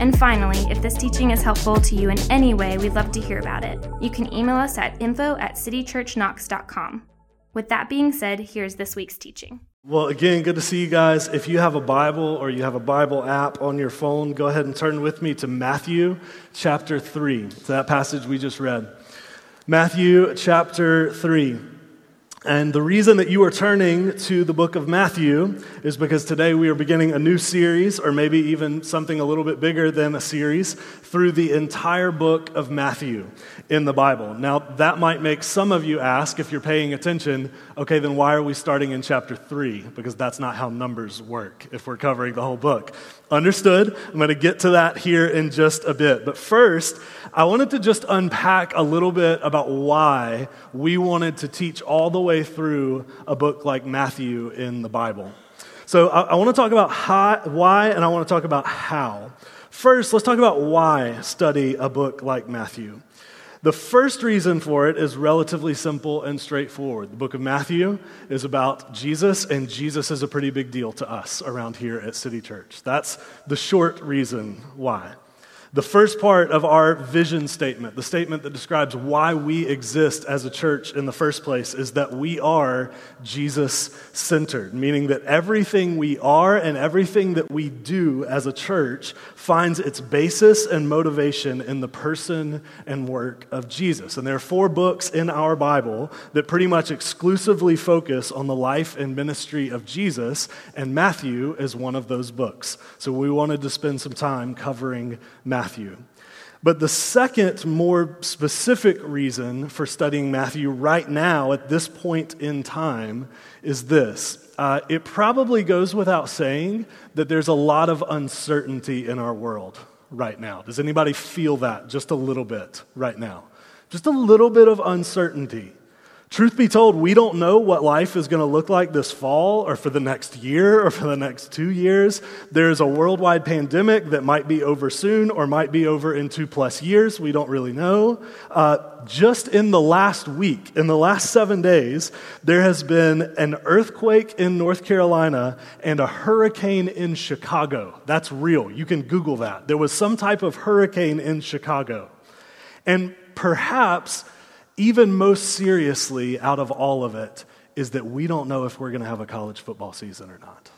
And finally, if this teaching is helpful to you in any way, we'd love to hear about it. You can email us at info at citychurchknox.com. With that being said, here's this week's teaching. Well, again, good to see you guys. If you have a Bible or you have a Bible app on your phone, go ahead and turn with me to Matthew chapter 3, to that passage we just read. Matthew chapter 3. And the reason that you are turning to the book of Matthew is because today we are beginning a new series, or maybe even something a little bit bigger than a series, through the entire book of Matthew in the Bible. Now, that might make some of you ask, if you're paying attention, okay, then why are we starting in chapter 3? Because that's not how numbers work if we're covering the whole book. Understood? I'm going to get to that here in just a bit. But first, I wanted to just unpack a little bit about why we wanted to teach all the way through a book like Matthew in the Bible. So I, I want to talk about how, why and I want to talk about how. First, let's talk about why study a book like Matthew. The first reason for it is relatively simple and straightforward. The book of Matthew is about Jesus, and Jesus is a pretty big deal to us around here at City Church. That's the short reason why. The first part of our vision statement, the statement that describes why we exist as a church in the first place, is that we are Jesus centered, meaning that everything we are and everything that we do as a church finds its basis and motivation in the person and work of Jesus. And there are four books in our Bible that pretty much exclusively focus on the life and ministry of Jesus, and Matthew is one of those books. So we wanted to spend some time covering Matthew. Matthew. But the second, more specific reason for studying Matthew right now at this point in time is this. Uh, it probably goes without saying that there's a lot of uncertainty in our world right now. Does anybody feel that just a little bit right now? Just a little bit of uncertainty. Truth be told, we don't know what life is going to look like this fall or for the next year or for the next two years. There's a worldwide pandemic that might be over soon or might be over in two plus years. We don't really know. Uh, just in the last week, in the last seven days, there has been an earthquake in North Carolina and a hurricane in Chicago. That's real. You can Google that. There was some type of hurricane in Chicago. And perhaps even most seriously out of all of it is that we don't know if we're going to have a college football season or not.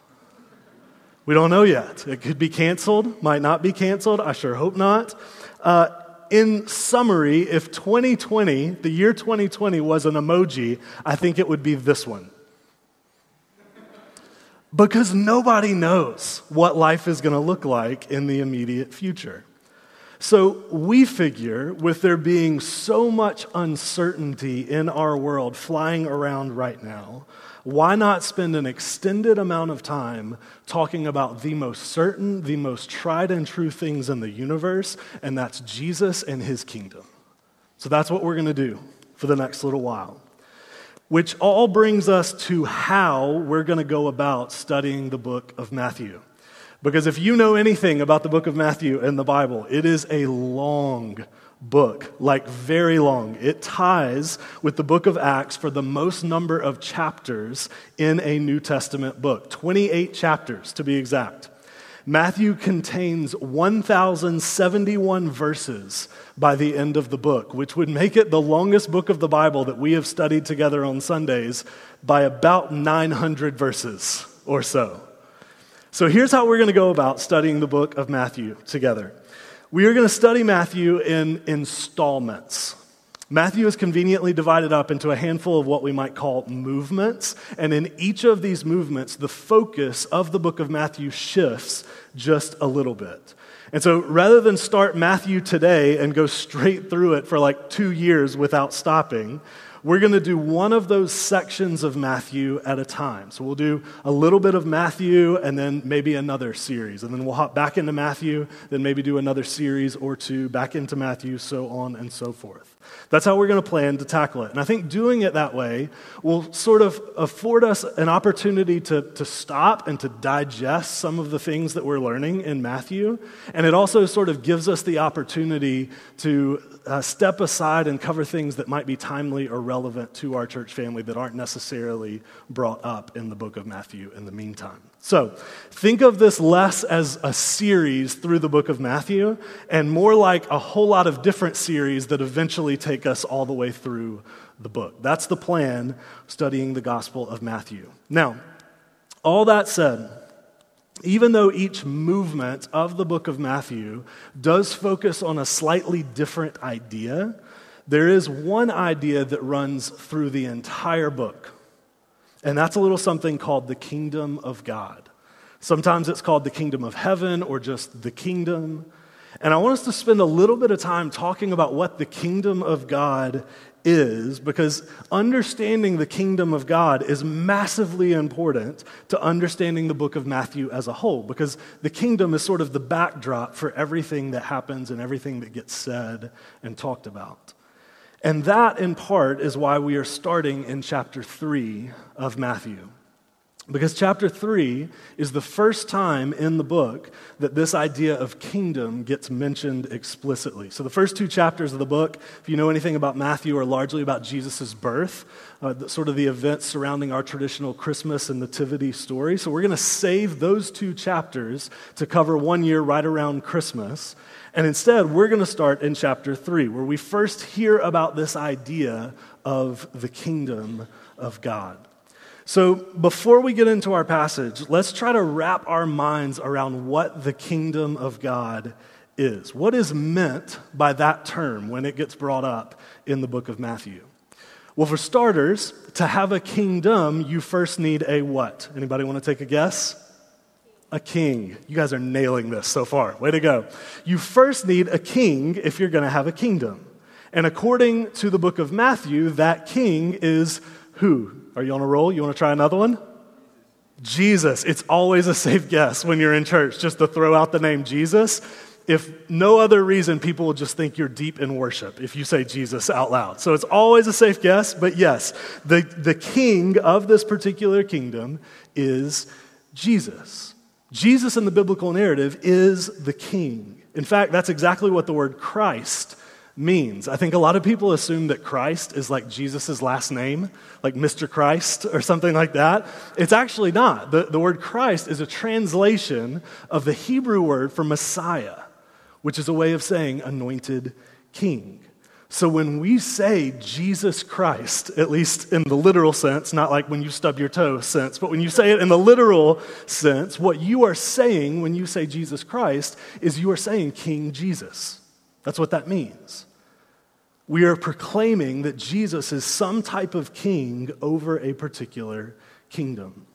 We don't know yet. It could be canceled, might not be canceled. I sure hope not. Uh, in summary, if 2020, the year 2020, was an emoji, I think it would be this one. Because nobody knows what life is going to look like in the immediate future. So we figure, with there being so much uncertainty in our world flying around right now, why not spend an extended amount of time talking about the most certain, the most tried and true things in the universe, and that's Jesus and his kingdom? So that's what we're going to do for the next little while. Which all brings us to how we're going to go about studying the book of Matthew. Because if you know anything about the book of Matthew in the Bible, it is a long book, like very long. It ties with the book of Acts for the most number of chapters in a New Testament book 28 chapters to be exact. Matthew contains 1,071 verses by the end of the book, which would make it the longest book of the Bible that we have studied together on Sundays by about 900 verses or so. So here's how we're going to go about studying the book of Matthew together. We are going to study Matthew in installments. Matthew is conveniently divided up into a handful of what we might call movements, and in each of these movements, the focus of the book of Matthew shifts just a little bit. And so rather than start Matthew today and go straight through it for like two years without stopping, we're going to do one of those sections of Matthew at a time. So we'll do a little bit of Matthew and then maybe another series. And then we'll hop back into Matthew, then maybe do another series or two, back into Matthew, so on and so forth. That's how we're going to plan to tackle it. And I think doing it that way will sort of afford us an opportunity to, to stop and to digest some of the things that we're learning in Matthew. And it also sort of gives us the opportunity to uh, step aside and cover things that might be timely or relevant to our church family that aren't necessarily brought up in the book of Matthew in the meantime. So, think of this less as a series through the book of Matthew and more like a whole lot of different series that eventually take us all the way through the book. That's the plan studying the Gospel of Matthew. Now, all that said, even though each movement of the book of Matthew does focus on a slightly different idea, there is one idea that runs through the entire book. And that's a little something called the kingdom of God. Sometimes it's called the kingdom of heaven or just the kingdom. And I want us to spend a little bit of time talking about what the kingdom of God is because understanding the kingdom of God is massively important to understanding the book of Matthew as a whole because the kingdom is sort of the backdrop for everything that happens and everything that gets said and talked about. And that, in part, is why we are starting in chapter 3 of Matthew. Because chapter 3 is the first time in the book that this idea of kingdom gets mentioned explicitly. So, the first two chapters of the book, if you know anything about Matthew, are largely about Jesus' birth, uh, sort of the events surrounding our traditional Christmas and Nativity story. So, we're going to save those two chapters to cover one year right around Christmas. And instead, we're going to start in chapter 3, where we first hear about this idea of the kingdom of God. So, before we get into our passage, let's try to wrap our minds around what the kingdom of God is. What is meant by that term when it gets brought up in the book of Matthew? Well, for starters, to have a kingdom, you first need a what? Anybody want to take a guess? A king. You guys are nailing this so far. Way to go. You first need a king if you're going to have a kingdom. And according to the book of Matthew, that king is who? Are you on a roll? You want to try another one? Jesus. It's always a safe guess when you're in church just to throw out the name Jesus. If no other reason, people will just think you're deep in worship if you say Jesus out loud. So it's always a safe guess, but yes, the, the king of this particular kingdom is Jesus. Jesus in the biblical narrative is the king. In fact, that's exactly what the word Christ means. I think a lot of people assume that Christ is like Jesus' last name, like Mr. Christ or something like that. It's actually not. The, the word Christ is a translation of the Hebrew word for Messiah, which is a way of saying anointed king. So when we say Jesus Christ, at least in the literal sense, not like when you stub your toe sense, but when you say it in the literal sense, what you are saying when you say Jesus Christ is you are saying King Jesus. That's what that means. We are proclaiming that Jesus is some type of king over a particular kingdom.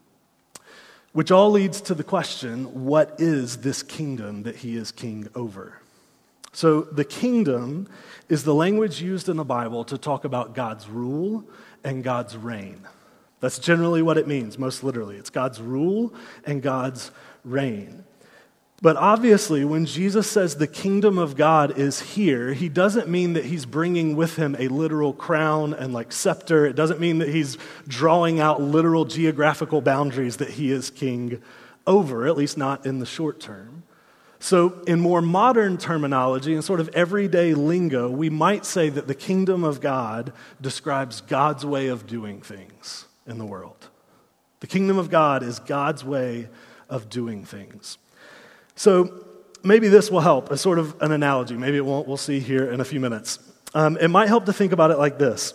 Which all leads to the question what is this kingdom that he is king over? So, the kingdom is the language used in the Bible to talk about God's rule and God's reign. That's generally what it means, most literally. It's God's rule and God's reign. But obviously, when Jesus says the kingdom of God is here, he doesn't mean that he's bringing with him a literal crown and like scepter. It doesn't mean that he's drawing out literal geographical boundaries that he is king over, at least not in the short term. So, in more modern terminology and sort of everyday lingo, we might say that the kingdom of God describes God's way of doing things in the world. The kingdom of God is God's way of doing things. So, maybe this will help as sort of an analogy. Maybe it won't. We'll see here in a few minutes. Um, it might help to think about it like this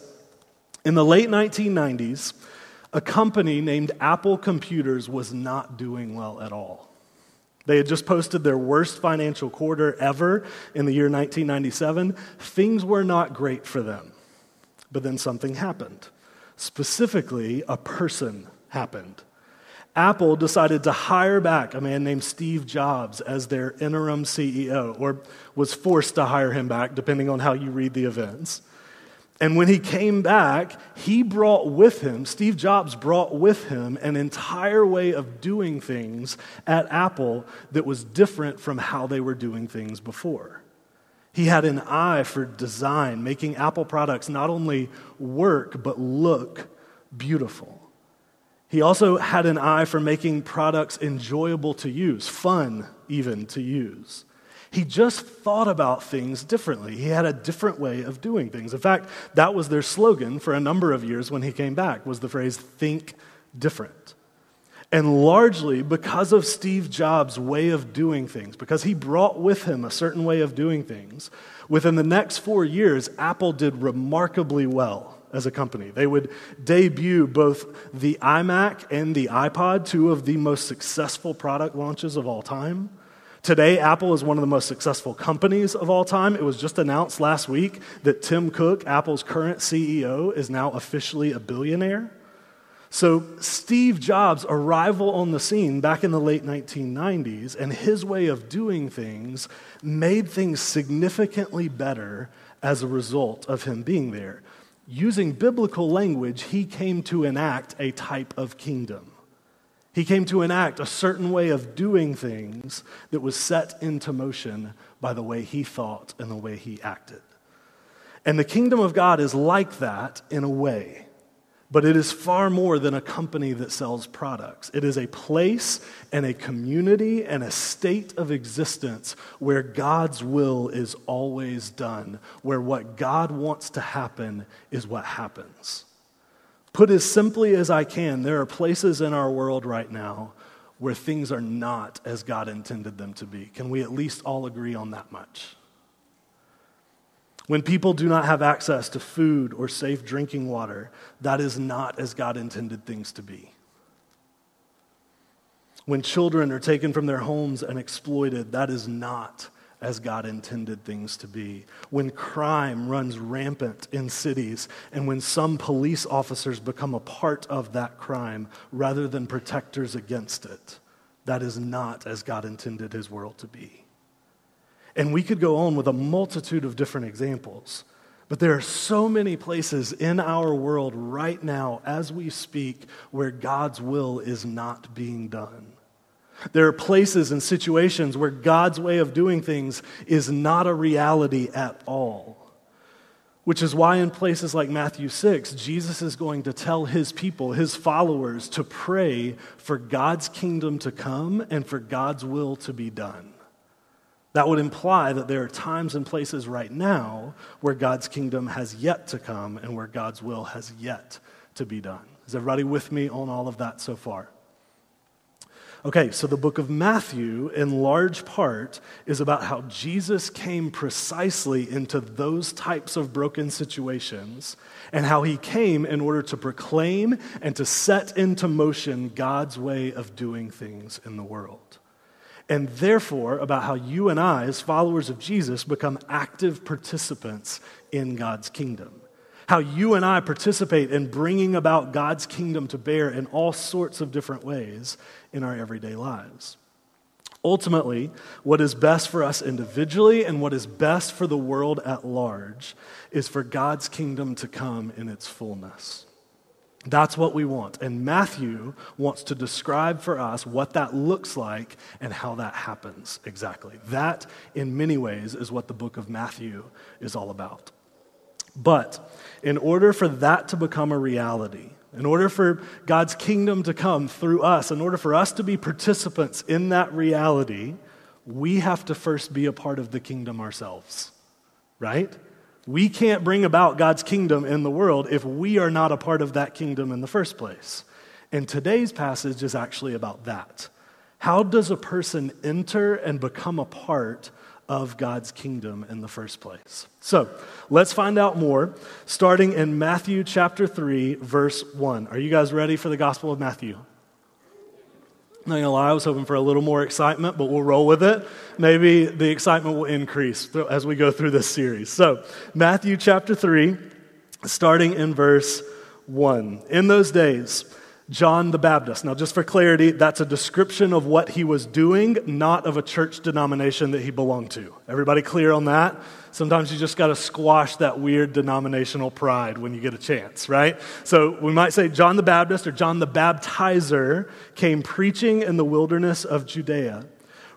In the late 1990s, a company named Apple Computers was not doing well at all. They had just posted their worst financial quarter ever in the year 1997. Things were not great for them. But then something happened. Specifically, a person happened. Apple decided to hire back a man named Steve Jobs as their interim CEO, or was forced to hire him back, depending on how you read the events. And when he came back, he brought with him, Steve Jobs brought with him an entire way of doing things at Apple that was different from how they were doing things before. He had an eye for design, making Apple products not only work, but look beautiful. He also had an eye for making products enjoyable to use, fun even to use. He just thought about things differently. He had a different way of doing things. In fact, that was their slogan for a number of years when he came back was the phrase think different. And largely because of Steve Jobs' way of doing things, because he brought with him a certain way of doing things, within the next 4 years Apple did remarkably well as a company. They would debut both the iMac and the iPod, two of the most successful product launches of all time. Today, Apple is one of the most successful companies of all time. It was just announced last week that Tim Cook, Apple's current CEO, is now officially a billionaire. So, Steve Jobs' arrival on the scene back in the late 1990s and his way of doing things made things significantly better as a result of him being there. Using biblical language, he came to enact a type of kingdom. He came to enact a certain way of doing things that was set into motion by the way he thought and the way he acted. And the kingdom of God is like that in a way, but it is far more than a company that sells products. It is a place and a community and a state of existence where God's will is always done, where what God wants to happen is what happens. Put as simply as I can, there are places in our world right now where things are not as God intended them to be. Can we at least all agree on that much? When people do not have access to food or safe drinking water, that is not as God intended things to be. When children are taken from their homes and exploited, that is not as God intended things to be. When crime runs rampant in cities, and when some police officers become a part of that crime rather than protectors against it, that is not as God intended his world to be. And we could go on with a multitude of different examples. But there are so many places in our world right now, as we speak, where God's will is not being done. There are places and situations where God's way of doing things is not a reality at all. Which is why, in places like Matthew 6, Jesus is going to tell his people, his followers, to pray for God's kingdom to come and for God's will to be done. That would imply that there are times and places right now where God's kingdom has yet to come and where God's will has yet to be done. Is everybody with me on all of that so far? Okay, so the book of Matthew, in large part, is about how Jesus came precisely into those types of broken situations and how he came in order to proclaim and to set into motion God's way of doing things in the world. And therefore, about how you and I, as followers of Jesus, become active participants in God's kingdom how you and I participate in bringing about God's kingdom to bear in all sorts of different ways in our everyday lives. Ultimately, what is best for us individually and what is best for the world at large is for God's kingdom to come in its fullness. That's what we want. And Matthew wants to describe for us what that looks like and how that happens exactly. That, in many ways, is what the book of Matthew is all about. But in order for that to become a reality, in order for God's kingdom to come through us, in order for us to be participants in that reality, we have to first be a part of the kingdom ourselves, right? We can't bring about God's kingdom in the world if we are not a part of that kingdom in the first place. And today's passage is actually about that. How does a person enter and become a part of God's kingdom in the first place. So let's find out more, starting in Matthew chapter 3, verse 1. Are you guys ready for the Gospel of Matthew? Not gonna lie, I was hoping for a little more excitement, but we'll roll with it. Maybe the excitement will increase as we go through this series. So, Matthew chapter 3, starting in verse 1. In those days, John the Baptist. Now, just for clarity, that's a description of what he was doing, not of a church denomination that he belonged to. Everybody clear on that? Sometimes you just got to squash that weird denominational pride when you get a chance, right? So we might say John the Baptist or John the Baptizer came preaching in the wilderness of Judea.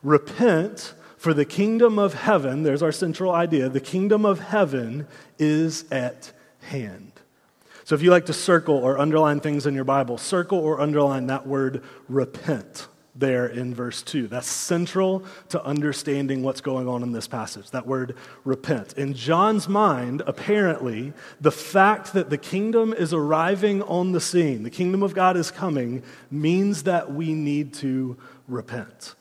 Repent, for the kingdom of heaven, there's our central idea, the kingdom of heaven is at hand. So if you like to circle or underline things in your Bible, circle or underline that word repent there in verse 2. That's central to understanding what's going on in this passage, that word repent. In John's mind, apparently, the fact that the kingdom is arriving on the scene, the kingdom of God is coming, means that we need to repent.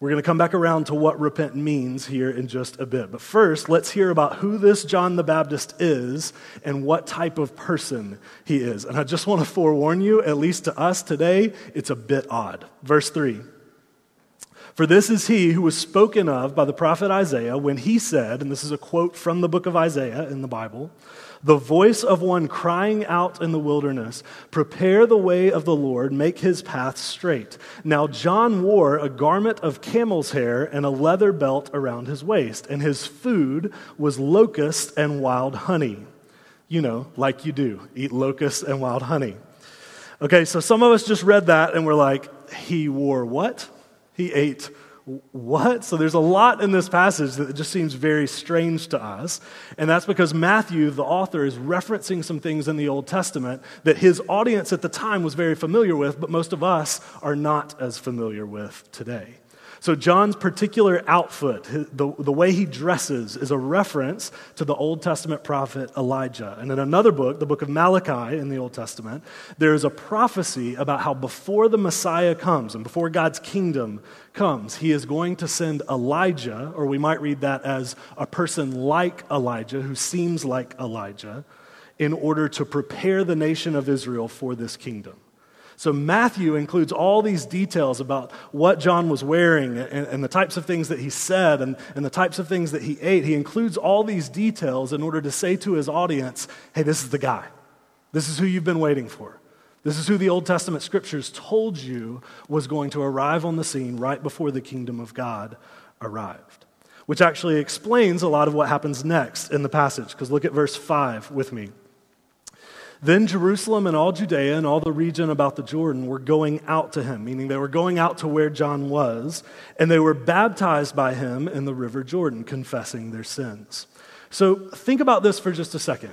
We're going to come back around to what repent means here in just a bit. But first, let's hear about who this John the Baptist is and what type of person he is. And I just want to forewarn you, at least to us today, it's a bit odd. Verse 3 For this is he who was spoken of by the prophet Isaiah when he said, and this is a quote from the book of Isaiah in the Bible the voice of one crying out in the wilderness, Prepare the way of the Lord, make his path straight. Now, John wore a garment of camel's hair and a leather belt around his waist, and his food was locusts and wild honey. You know, like you do, eat locusts and wild honey. Okay, so some of us just read that and we're like, He wore what? He ate what? So there's a lot in this passage that just seems very strange to us. And that's because Matthew, the author, is referencing some things in the Old Testament that his audience at the time was very familiar with, but most of us are not as familiar with today. So, John's particular outfit, the, the way he dresses, is a reference to the Old Testament prophet Elijah. And in another book, the book of Malachi in the Old Testament, there is a prophecy about how before the Messiah comes and before God's kingdom comes, he is going to send Elijah, or we might read that as a person like Elijah, who seems like Elijah, in order to prepare the nation of Israel for this kingdom. So Matthew includes all these details about what John was wearing and, and, the types of things that he said and, and the types of things that he ate. He includes all these details in order to say to his audience, hey, this is the guy. This is who you've been waiting for. This is who the Old Testament scriptures told you was going to arrive on the scene right before the kingdom of God arrived. Which actually explains a lot of what happens next in the passage, because look at verse 5 with me. Then Jerusalem and all Judea and all the region about the Jordan were going out to him, meaning they were going out to where John was, and they were baptized by him in the river Jordan, confessing their sins. So think about this for just a second.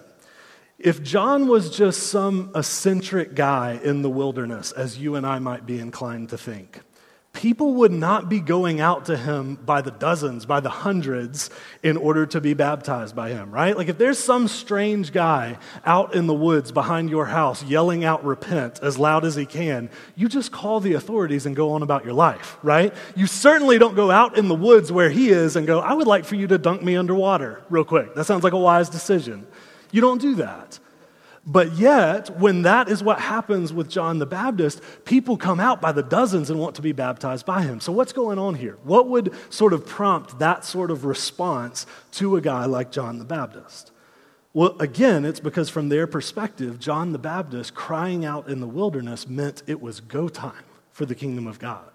If John was just some eccentric guy in the wilderness, as you and I might be inclined to think, people would not be going out to him by the dozens, by the hundreds, in order to be baptized by him, right? Like if there's some strange guy out in the woods behind your house yelling out repent as loud as he can, you just call the authorities and go on about your life, right? You certainly don't go out in the woods where he is and go, I would like for you to dunk me underwater real quick. That sounds like a wise decision. You don't do that. But yet, when that is what happens with John the Baptist, people come out by the dozens and want to be baptized by him. So, what's going on here? What would sort of prompt that sort of response to a guy like John the Baptist? Well, again, it's because from their perspective, John the Baptist crying out in the wilderness meant it was go time for the kingdom of God.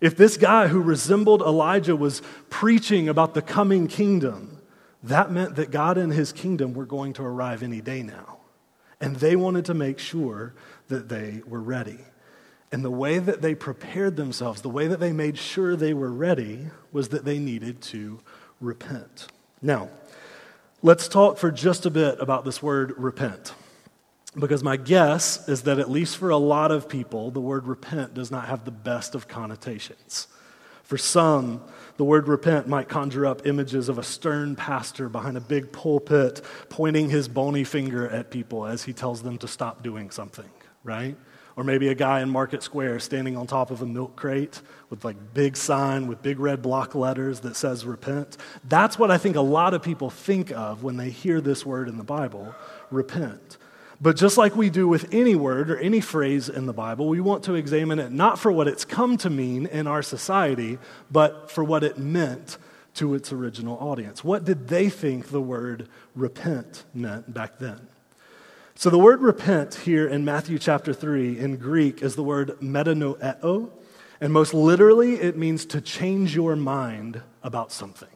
If this guy who resembled Elijah was preaching about the coming kingdom, that meant that God and his kingdom were going to arrive any day now. And they wanted to make sure that they were ready. And the way that they prepared themselves, the way that they made sure they were ready, was that they needed to repent. Now, let's talk for just a bit about this word repent. Because my guess is that, at least for a lot of people, the word repent does not have the best of connotations. For some, the word repent might conjure up images of a stern pastor behind a big pulpit pointing his bony finger at people as he tells them to stop doing something, right? Or maybe a guy in Market Square standing on top of a milk crate with like big sign with big red block letters that says repent. That's what I think a lot of people think of when they hear this word in the Bible, repent. But just like we do with any word or any phrase in the Bible, we want to examine it not for what it's come to mean in our society, but for what it meant to its original audience. What did they think the word repent meant back then? So the word repent here in Matthew chapter 3 in Greek is the word metanoeo, and most literally it means to change your mind about something.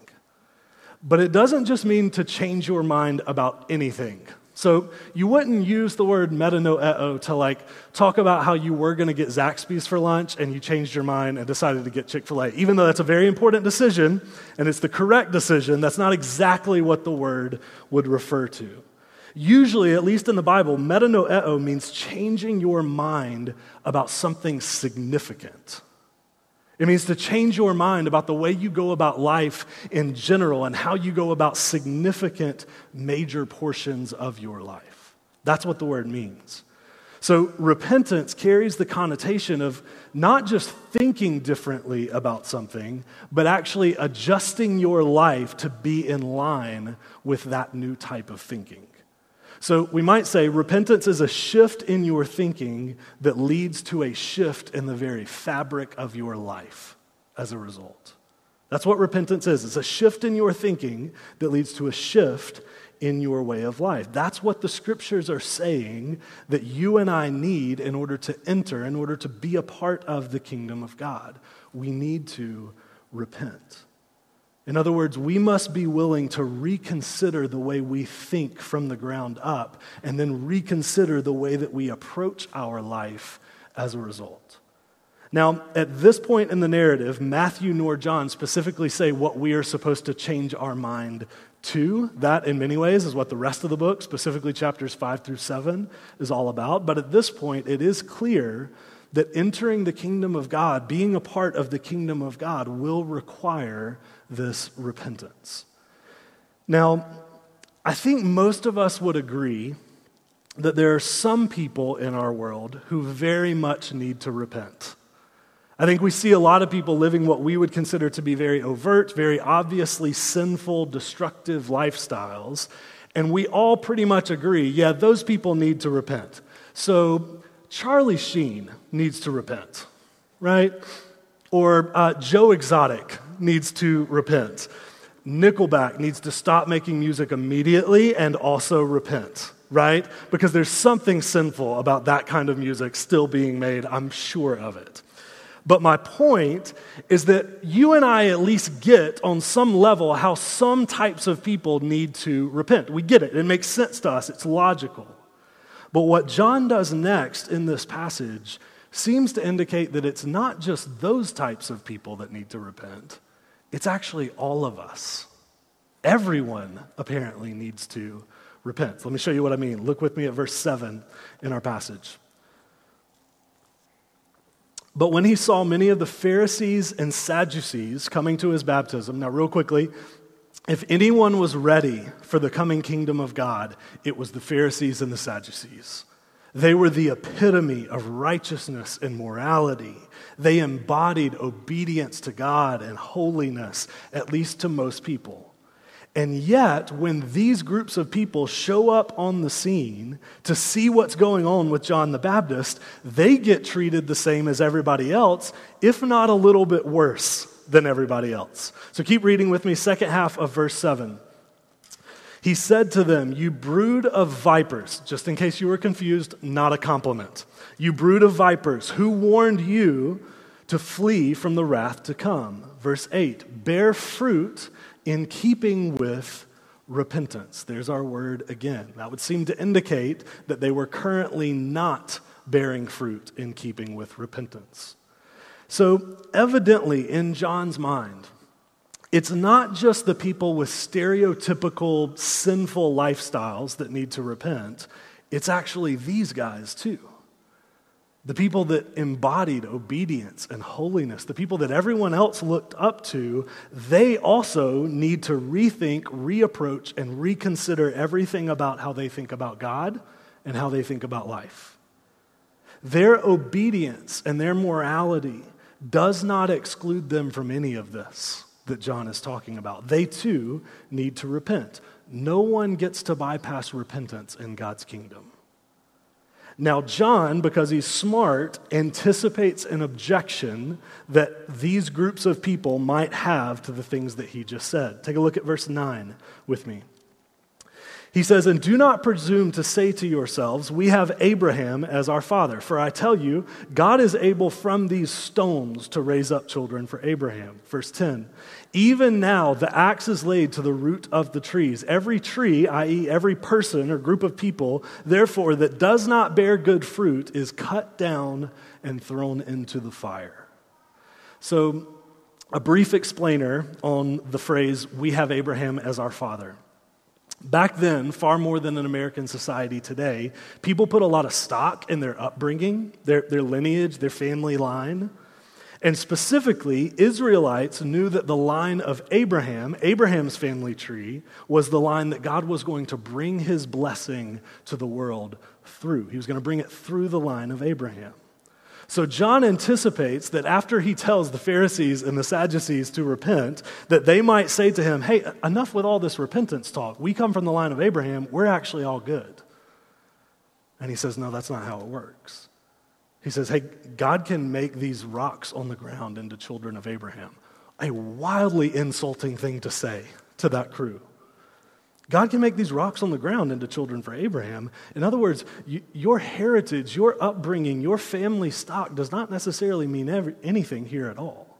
But it doesn't just mean to change your mind about anything. So you wouldn't use the word metanoeo to like talk about how you were going to get Zaxby's for lunch and you changed your mind and decided to get Chick-fil-A. Even though that's a very important decision and it's the correct decision, that's not exactly what the word would refer to. Usually, at least in the Bible, metanoeo means changing your mind about something significant. It means to change your mind about the way you go about life in general and how you go about significant major portions of your life. That's what the word means. So, repentance carries the connotation of not just thinking differently about something, but actually adjusting your life to be in line with that new type of thinking. So we might say repentance is a shift in your thinking that leads to a shift in the very fabric of your life as a result. That's what repentance is. It's a shift in your thinking that leads to a shift in your way of life. That's what the scriptures are saying that you and I need in order to enter, in order to be a part of the kingdom of God. We need to repent. In other words, we must be willing to reconsider the way we think from the ground up and then reconsider the way that we approach our life as a result. Now, at this point in the narrative, Matthew nor John specifically say what we are supposed to change our mind to. That, in many ways, is what the rest of the book, specifically chapters 5 through 7, is all about. But at this point, it is clear that entering the kingdom of God, being a part of the kingdom of God, will require this repentance. Now, I think most of us would agree that there are some people in our world who very much need to repent. I think we see a lot of people living what we would consider to be very overt, very obviously sinful, destructive lifestyles. And we all pretty much agree yeah, those people need to repent. So Charlie Sheen needs to repent, right? Or uh, Joe Exotic needs to repent. Nickelback needs to stop making music immediately and also repent, right? Because there's something sinful about that kind of music still being made. I'm sure of it. But my point is that you and I at least get on some level how some types of people need to repent. We get it, it makes sense to us, it's logical. But what John does next in this passage seems to indicate that it's not just those types of people that need to repent, it's actually all of us. Everyone apparently needs to repent. Let me show you what I mean. Look with me at verse 7 in our passage. But when he saw many of the Pharisees and Sadducees coming to his baptism, now, real quickly, if anyone was ready for the coming kingdom of God, it was the Pharisees and the Sadducees. They were the epitome of righteousness and morality. They embodied obedience to God and holiness, at least to most people. And yet, when these groups of people show up on the scene to see what's going on with John the Baptist, they get treated the same as everybody else, if not a little bit worse than everybody else. So keep reading with me, second half of verse 7. He said to them, You brood of vipers, just in case you were confused, not a compliment. You brood of vipers, who warned you to flee from the wrath to come? Verse 8 Bear fruit in keeping with repentance. There's our word again. That would seem to indicate that they were currently not bearing fruit in keeping with repentance. So, evidently, in John's mind, it's not just the people with stereotypical sinful lifestyles that need to repent, it's actually these guys too. The people that embodied obedience and holiness, the people that everyone else looked up to, they also need to rethink, reapproach, and reconsider everything about how they think about God and how they think about life. Their obedience and their morality does not exclude them from any of this that John is talking about. They too need to repent. No one gets to bypass repentance in God's kingdom. Now, John, because he's smart, anticipates an objection that these groups of people might have to the things that he just said. Take a look at verse 9 with me. He says, And do not presume to say to yourselves, We have Abraham as our father. For I tell you, God is able from these stones to raise up children for Abraham. Verse 10 Even now the axe is laid to the root of the trees. Every tree, i.e., every person or group of people, therefore, that does not bear good fruit is cut down and thrown into the fire. So, a brief explainer on the phrase, We have Abraham as our father. Back then, far more than in American society today, people put a lot of stock in their upbringing, their, their lineage, their family line. And specifically, Israelites knew that the line of Abraham, Abraham's family tree, was the line that God was going to bring his blessing to the world through. He was going to bring it through the line of Abraham. So John anticipates that after he tells the Pharisees and the Sadducees to repent, that they might say to him, Hey, enough with all this repentance talk. We come from the line of Abraham. We're actually all good. And he says, No, that's not how it works. He says, Hey, God can make these rocks on the ground into children of Abraham. A wildly insulting thing to say to that crew. God can make these rocks on the ground into children for Abraham. In other words, you, your heritage, your upbringing, your family stock does not necessarily mean every, anything here at all.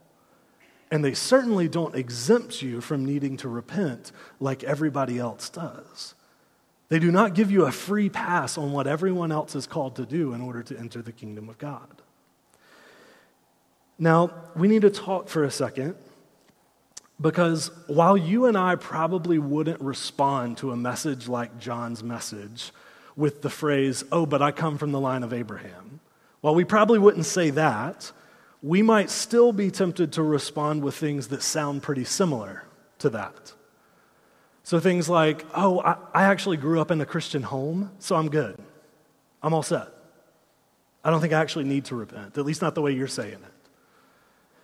And they certainly don't exempt you from needing to repent like everybody else does. They do not give you a free pass on what everyone else is called to do in order to enter the kingdom of God. Now, we need to talk for a second because while you and I probably wouldn't respond to a message like John's message with the phrase, oh, but I come from the line of Abraham, while we probably wouldn't say that, we might still be tempted to respond with things that sound pretty similar to that. So things like, oh, I, I actually grew up in a Christian home, so I'm good. I'm all set. I don't think I actually need to repent, at least not the way you're saying it.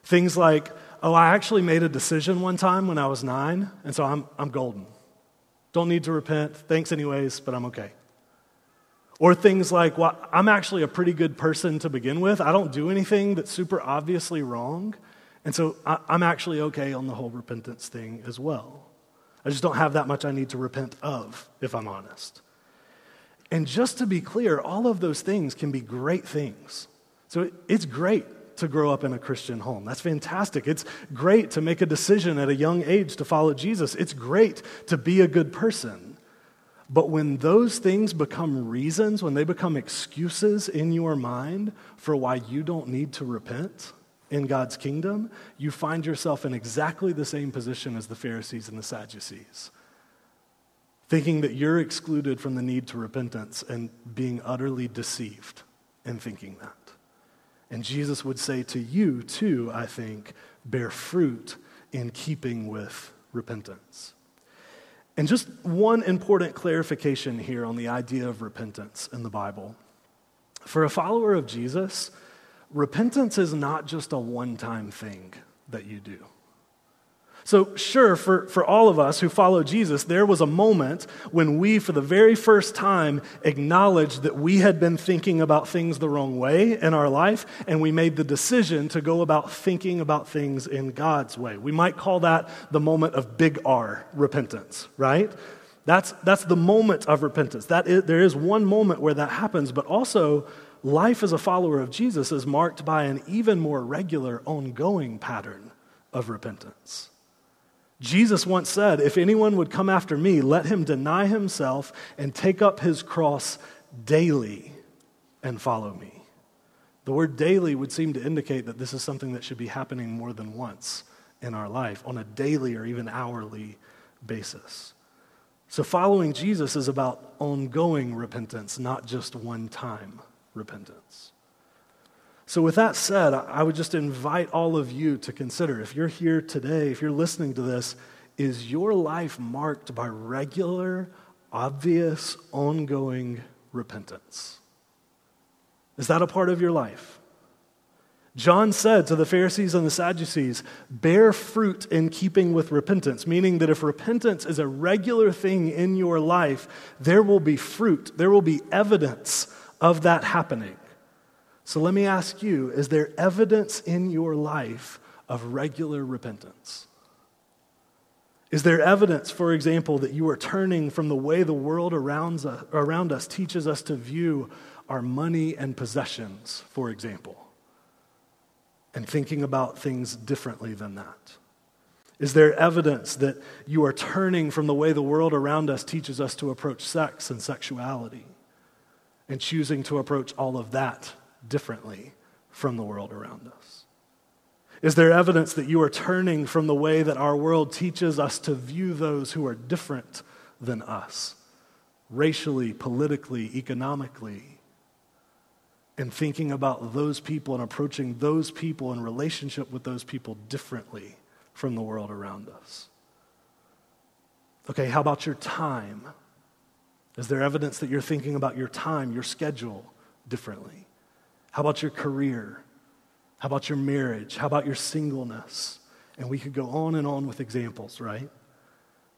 Things like, oh, I actually made a decision one time when I was nine, and so I'm, I'm golden. Don't need to repent. Thanks, anyways, but I'm okay. Or things like, well, I'm actually a pretty good person to begin with. I don't do anything that's super obviously wrong. And so I, I'm actually okay on the whole repentance thing as well. I just don't have that much I need to repent of, if I'm honest. And just to be clear, all of those things can be great things. So it, it's great to grow up in a Christian home. That's fantastic. It's great to make a decision at a young age to follow Jesus. It's great to be a good person. But when those things become reasons, when they become excuses in your mind for why you don't need to repent in God's kingdom, you find yourself in exactly the same position as the Pharisees and the Sadducees. Thinking that you're excluded from the need to repentance and being utterly deceived in thinking that. And Jesus would say to you, too, I think, bear fruit in keeping with repentance. And just one important clarification here on the idea of repentance in the Bible. For a follower of Jesus, repentance is not just a one time thing that you do. So, sure, for, for all of us who follow Jesus, there was a moment when we, for the very first time, acknowledged that we had been thinking about things the wrong way in our life, and we made the decision to go about thinking about things in God's way. We might call that the moment of big R repentance, right? That's, that's the moment of repentance. That is, there is one moment where that happens, but also, life as a follower of Jesus is marked by an even more regular, ongoing pattern of repentance. Jesus once said, If anyone would come after me, let him deny himself and take up his cross daily and follow me. The word daily would seem to indicate that this is something that should be happening more than once in our life on a daily or even hourly basis. So, following Jesus is about ongoing repentance, not just one time repentance. So, with that said, I would just invite all of you to consider if you're here today, if you're listening to this, is your life marked by regular, obvious, ongoing repentance? Is that a part of your life? John said to the Pharisees and the Sadducees, bear fruit in keeping with repentance, meaning that if repentance is a regular thing in your life, there will be fruit, there will be evidence of that happening. So let me ask you is there evidence in your life of regular repentance? Is there evidence, for example, that you are turning from the way the world around us, around us teaches us to view our money and possessions, for example, and thinking about things differently than that? Is there evidence that you are turning from the way the world around us teaches us to approach sex and sexuality and choosing to approach all of that differently from the world around us? Is there evidence that you are turning from the way that our world teaches us to view those who are different than us, racially, politically, economically, and thinking about those people and approaching those people in relationship with those people differently from the world around us? Okay, how about your time? Is there evidence that you're thinking about your time, your schedule differently? How about your career? How about your marriage? How about your singleness? And we could go on and on with examples, right?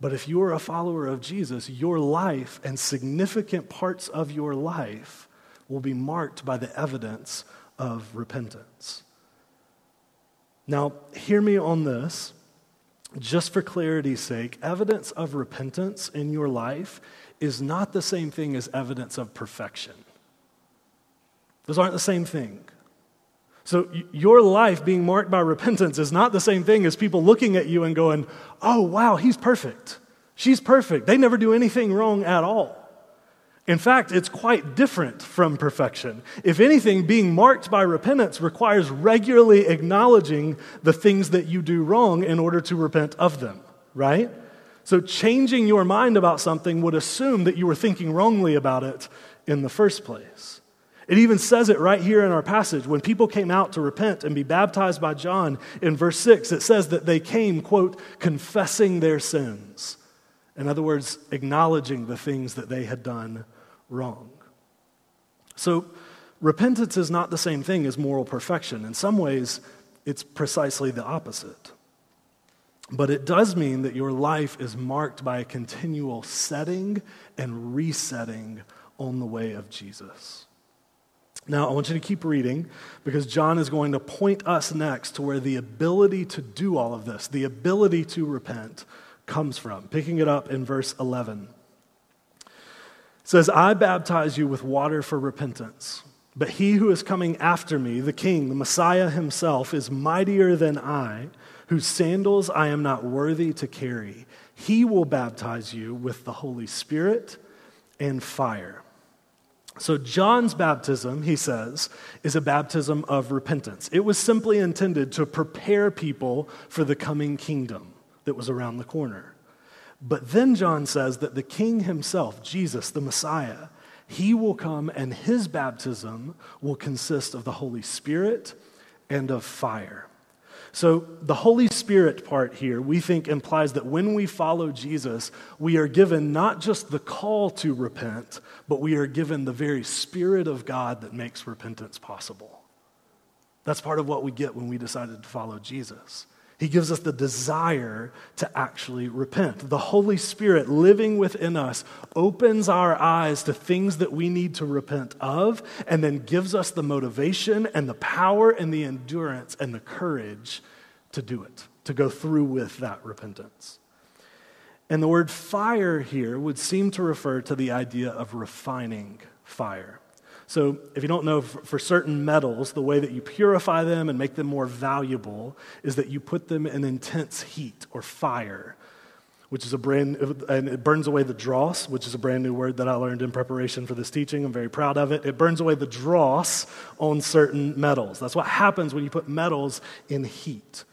But if you are a follower of Jesus, your life and significant parts of your life will be marked by the evidence of repentance. Now, hear me on this. Just for clarity's sake, evidence of repentance in your life is not the same thing as evidence of perfection. Those aren't the same thing. So, your life being marked by repentance is not the same thing as people looking at you and going, oh, wow, he's perfect. She's perfect. They never do anything wrong at all. In fact, it's quite different from perfection. If anything, being marked by repentance requires regularly acknowledging the things that you do wrong in order to repent of them, right? So, changing your mind about something would assume that you were thinking wrongly about it in the first place. It even says it right here in our passage. When people came out to repent and be baptized by John in verse 6, it says that they came, quote, confessing their sins. In other words, acknowledging the things that they had done wrong. So, repentance is not the same thing as moral perfection. In some ways, it's precisely the opposite. But it does mean that your life is marked by a continual setting and resetting on the way of Jesus. Now, I want you to keep reading because John is going to point us next to where the ability to do all of this, the ability to repent, comes from. Picking it up in verse 11. It says, I baptize you with water for repentance, but he who is coming after me, the king, the Messiah himself, is mightier than I, whose sandals I am not worthy to carry. He will baptize you with the Holy Spirit and fire. So, John's baptism, he says, is a baptism of repentance. It was simply intended to prepare people for the coming kingdom that was around the corner. But then John says that the king himself, Jesus, the Messiah, he will come and his baptism will consist of the Holy Spirit and of fire. So, the Holy Spirit part here, we think implies that when we follow Jesus, we are given not just the call to repent, but we are given the very Spirit of God that makes repentance possible. That's part of what we get when we decided to follow Jesus. He gives us the desire to actually repent. The Holy Spirit living within us opens our eyes to things that we need to repent of and then gives us the motivation and the power and the endurance and the courage to do it, to go through with that repentance. And the word fire here would seem to refer to the idea of refining fire. So, if you don't know, for certain metals, the way that you purify them and make them more valuable is that you put them in intense heat or fire, which is a brand, and it burns away the dross, which is a brand new word that I learned in preparation for this teaching. I'm very proud of it. It burns away the dross on certain metals. That's what happens when you put metals in heat.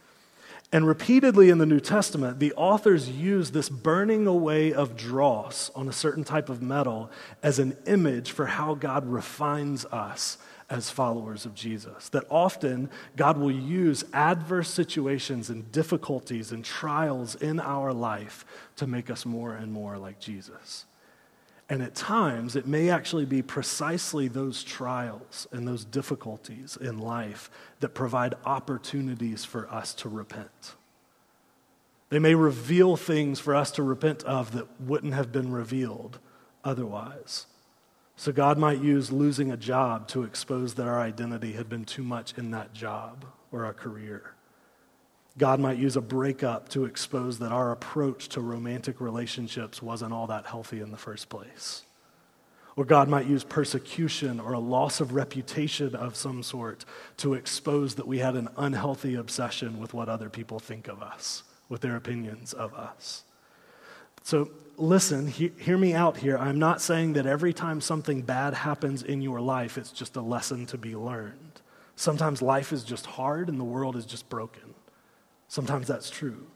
And repeatedly in the New Testament, the authors use this burning away of dross on a certain type of metal as an image for how God refines us as followers of Jesus. That often God will use adverse situations and difficulties and trials in our life to make us more and more like Jesus. And at times, it may actually be precisely those trials and those difficulties in life that provide opportunities for us to repent. They may reveal things for us to repent of that wouldn't have been revealed otherwise. So, God might use losing a job to expose that our identity had been too much in that job or our career. God might use a breakup to expose that our approach to romantic relationships wasn't all that healthy in the first place. Or God might use persecution or a loss of reputation of some sort to expose that we had an unhealthy obsession with what other people think of us, with their opinions of us. So listen, he, hear me out here. I'm not saying that every time something bad happens in your life, it's just a lesson to be learned. Sometimes life is just hard and the world is just broken. Sometimes that's true.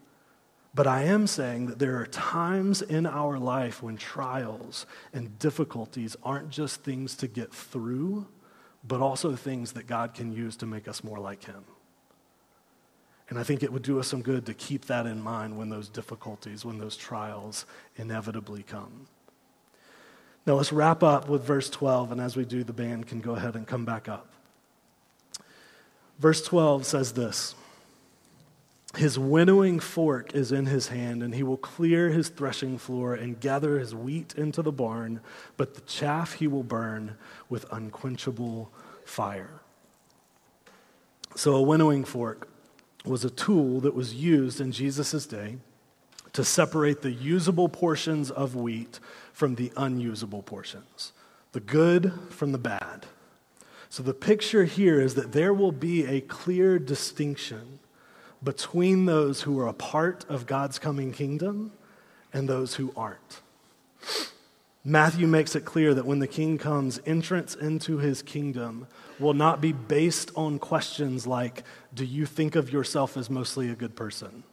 But I am saying that there are times in our life when trials and difficulties aren't just things to get through, but also things that God can use to make us more like Him. And I think it would do us some good to keep that in mind when those difficulties, when those trials inevitably come. Now let's wrap up with verse 12, and as we do, the band can go ahead and come back up. Verse 12 says this. His winnowing fork is in his hand, and he will clear his threshing floor and gather his wheat into the barn, but the chaff he will burn with unquenchable fire. So, a winnowing fork was a tool that was used in Jesus' day to separate the usable portions of wheat from the unusable portions, the good from the bad. So, the picture here is that there will be a clear distinction between those who are a part of God's coming kingdom and those who aren't. Matthew makes it clear that when the king comes, entrance into his kingdom will not be based on questions like, Do you think of yourself as mostly a good person?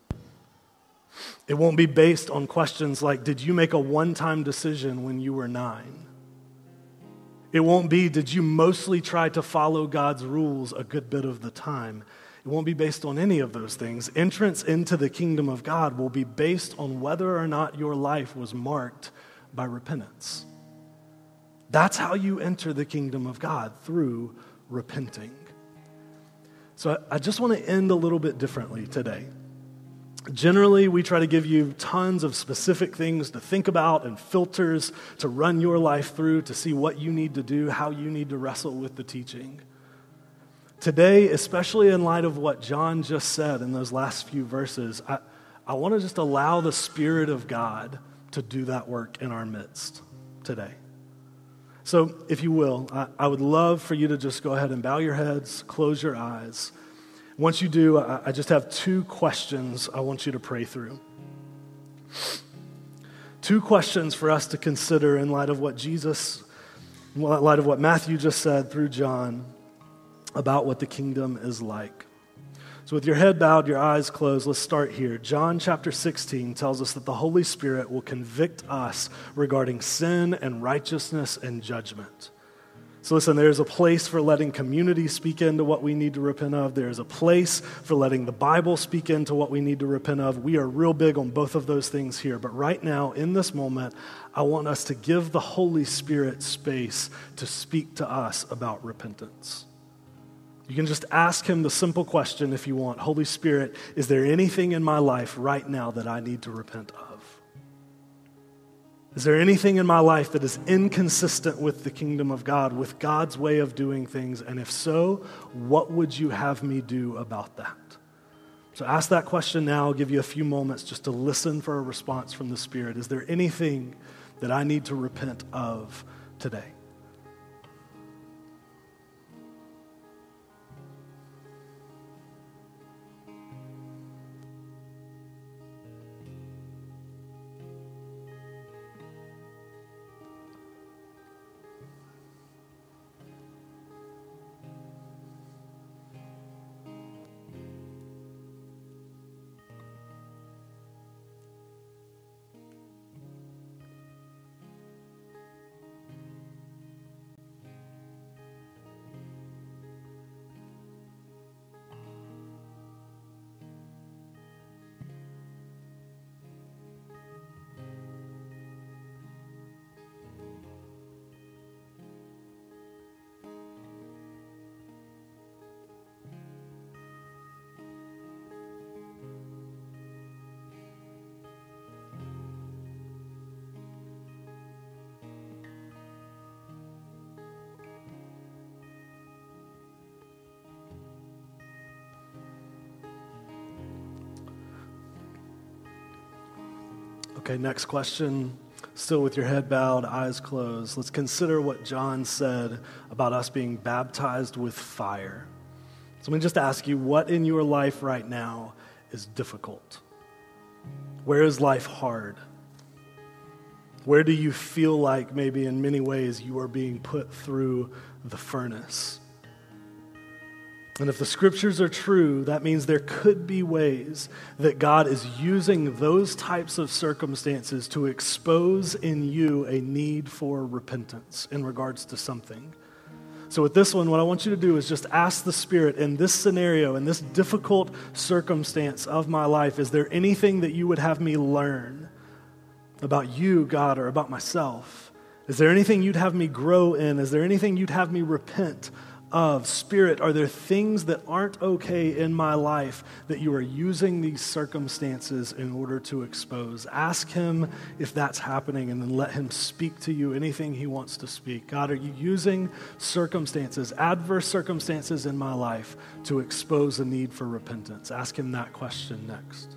It won't be based on questions like, Did you make a one time decision when you were nine? It won't be, Did you mostly try to follow God's rules a good bit of the time? It won't be based on any of those things. Entrance into the kingdom of God will be based on whether or not your life was marked by repentance. That's how you enter the kingdom of God through repenting. So I just want to end a little bit differently today. Generally, we try to give you tons of specific things to think about and filters to run your life through to see what you need to do, how you need to wrestle with the teaching. Today, especially in light of what John just said in those last few verses, I, I want to just allow the Spirit of God to do that work in our midst today. So, if you will, I, I would love for you to just go ahead and bow your heads, close your eyes. Once you do, I, I just have two questions I want you to pray through. Two questions for us to consider in light of what Jesus, in light of what Matthew just said through John about what the kingdom is like. So, with your head bowed, your eyes closed, let's start here. John chapter 16 tells us that the Holy Spirit will convict us regarding sin and righteousness and judgment. So, listen, there's a place for letting community speak into what we need to repent of. There's a place for letting the Bible speak into what we need to repent of. We are real big on both of those things here. But right now, in this moment, I want us to give the Holy Spirit space to speak to us about repentance. You can just ask him the simple question if you want Holy Spirit, is there anything in my life right now that I need to repent of? Is there anything in my life that is inconsistent with the kingdom of God, with God's way of doing things? And if so, what would you have me do about that? So ask that question now. I'll give you a few moments just to listen for a response from the Spirit. Is there anything that I need to repent of today? Okay, next question. Still with your head bowed, eyes closed. Let's consider what John said about us being baptized with fire. So let me just ask you what in your life right now is difficult? Where is life hard? Where do you feel like maybe in many ways you are being put through the furnace? And if the scriptures are true, that means there could be ways that God is using those types of circumstances to expose in you a need for repentance in regards to something. So, with this one, what I want you to do is just ask the Spirit in this scenario, in this difficult circumstance of my life, is there anything that you would have me learn about you, God, or about myself? Is there anything you'd have me grow in? Is there anything you'd have me repent of? Spirit, are there things that aren't okay in my life that you are using these circumstances in order to expose? Ask Him if that's happening and then let Him speak to you anything He wants to speak. God, are you using circumstances, adverse circumstances in my life to expose a need for repentance? Ask Him that question next.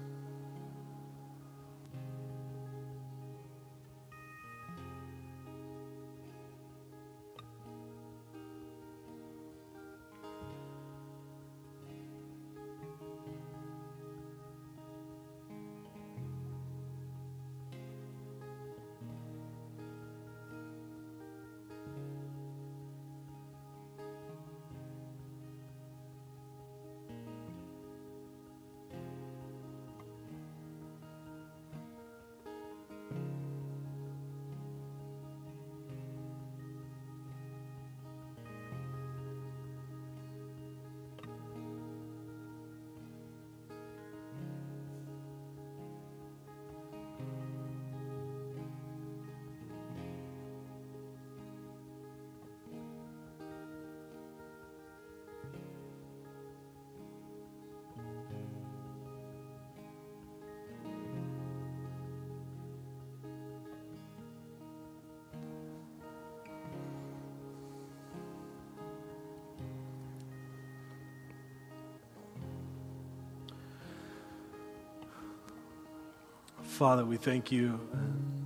Father, we thank you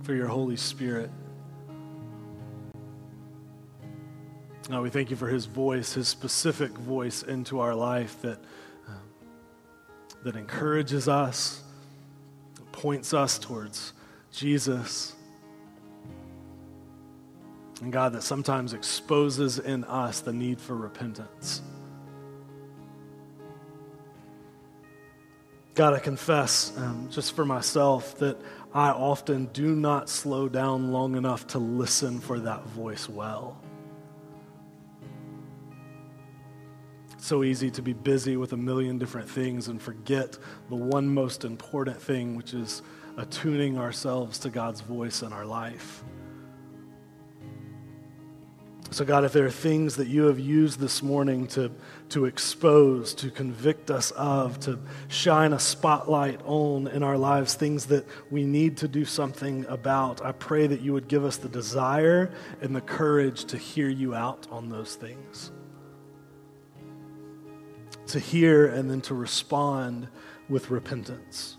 for your Holy Spirit. Now we thank you for his voice, his specific voice into our life that, uh, that encourages us, points us towards Jesus. And God, that sometimes exposes in us the need for repentance. I confess um, just for myself that I often do not slow down long enough to listen for that voice well. It's so easy to be busy with a million different things and forget the one most important thing, which is attuning ourselves to God's voice in our life. So, God, if there are things that you have used this morning to, to expose, to convict us of, to shine a spotlight on in our lives, things that we need to do something about, I pray that you would give us the desire and the courage to hear you out on those things. To hear and then to respond with repentance.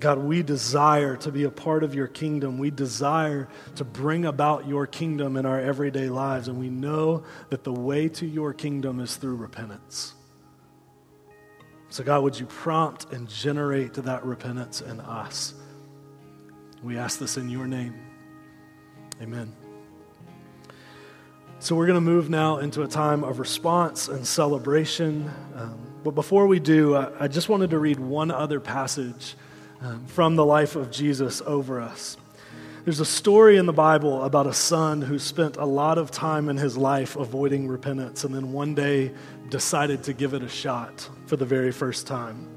God, we desire to be a part of your kingdom. We desire to bring about your kingdom in our everyday lives. And we know that the way to your kingdom is through repentance. So, God, would you prompt and generate that repentance in us? We ask this in your name. Amen. So, we're going to move now into a time of response and celebration. Um, but before we do, I, I just wanted to read one other passage um, from the life of Jesus over us. There's a story in the Bible about a son who spent a lot of time in his life avoiding repentance and then one day decided to give it a shot for the very first time.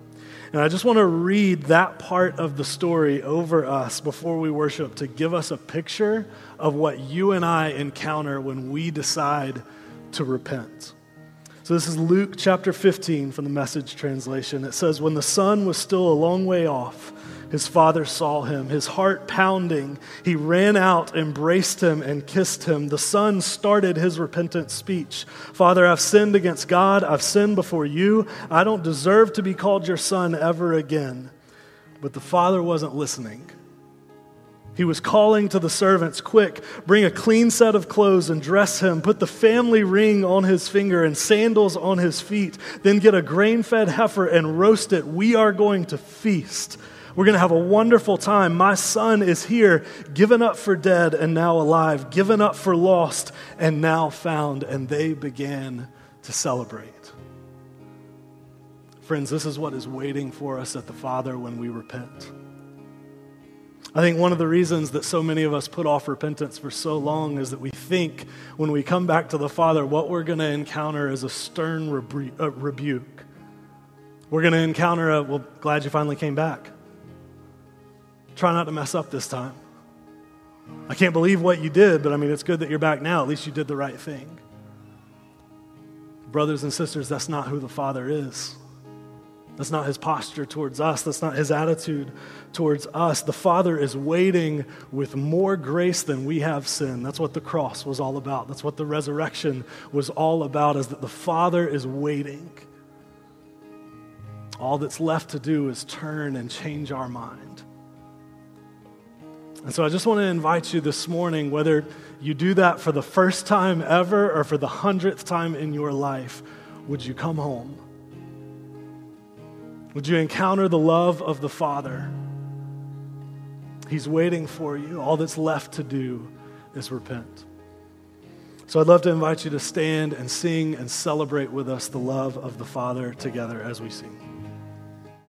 And I just want to read that part of the story over us before we worship to give us a picture of what you and I encounter when we decide to repent. So, this is Luke chapter 15 from the message translation. It says, When the son was still a long way off, his father saw him, his heart pounding. He ran out, embraced him, and kissed him. The son started his repentant speech Father, I've sinned against God. I've sinned before you. I don't deserve to be called your son ever again. But the father wasn't listening. He was calling to the servants, Quick, bring a clean set of clothes and dress him. Put the family ring on his finger and sandals on his feet. Then get a grain fed heifer and roast it. We are going to feast. We're going to have a wonderful time. My son is here, given up for dead and now alive, given up for lost and now found. And they began to celebrate. Friends, this is what is waiting for us at the Father when we repent. I think one of the reasons that so many of us put off repentance for so long is that we think when we come back to the Father, what we're going to encounter is a stern rebu- uh, rebuke. We're going to encounter a, well, glad you finally came back. Try not to mess up this time. I can't believe what you did, but I mean, it's good that you're back now. At least you did the right thing. Brothers and sisters, that's not who the Father is. That's not his posture towards us. That's not his attitude towards us. The Father is waiting with more grace than we have sin. That's what the cross was all about. That's what the resurrection was all about, is that the Father is waiting. All that's left to do is turn and change our mind. And so I just want to invite you this morning, whether you do that for the first time ever or for the hundredth time in your life, would you come home? Would you encounter the love of the Father? He's waiting for you. All that's left to do is repent. So I'd love to invite you to stand and sing and celebrate with us the love of the Father together as we sing.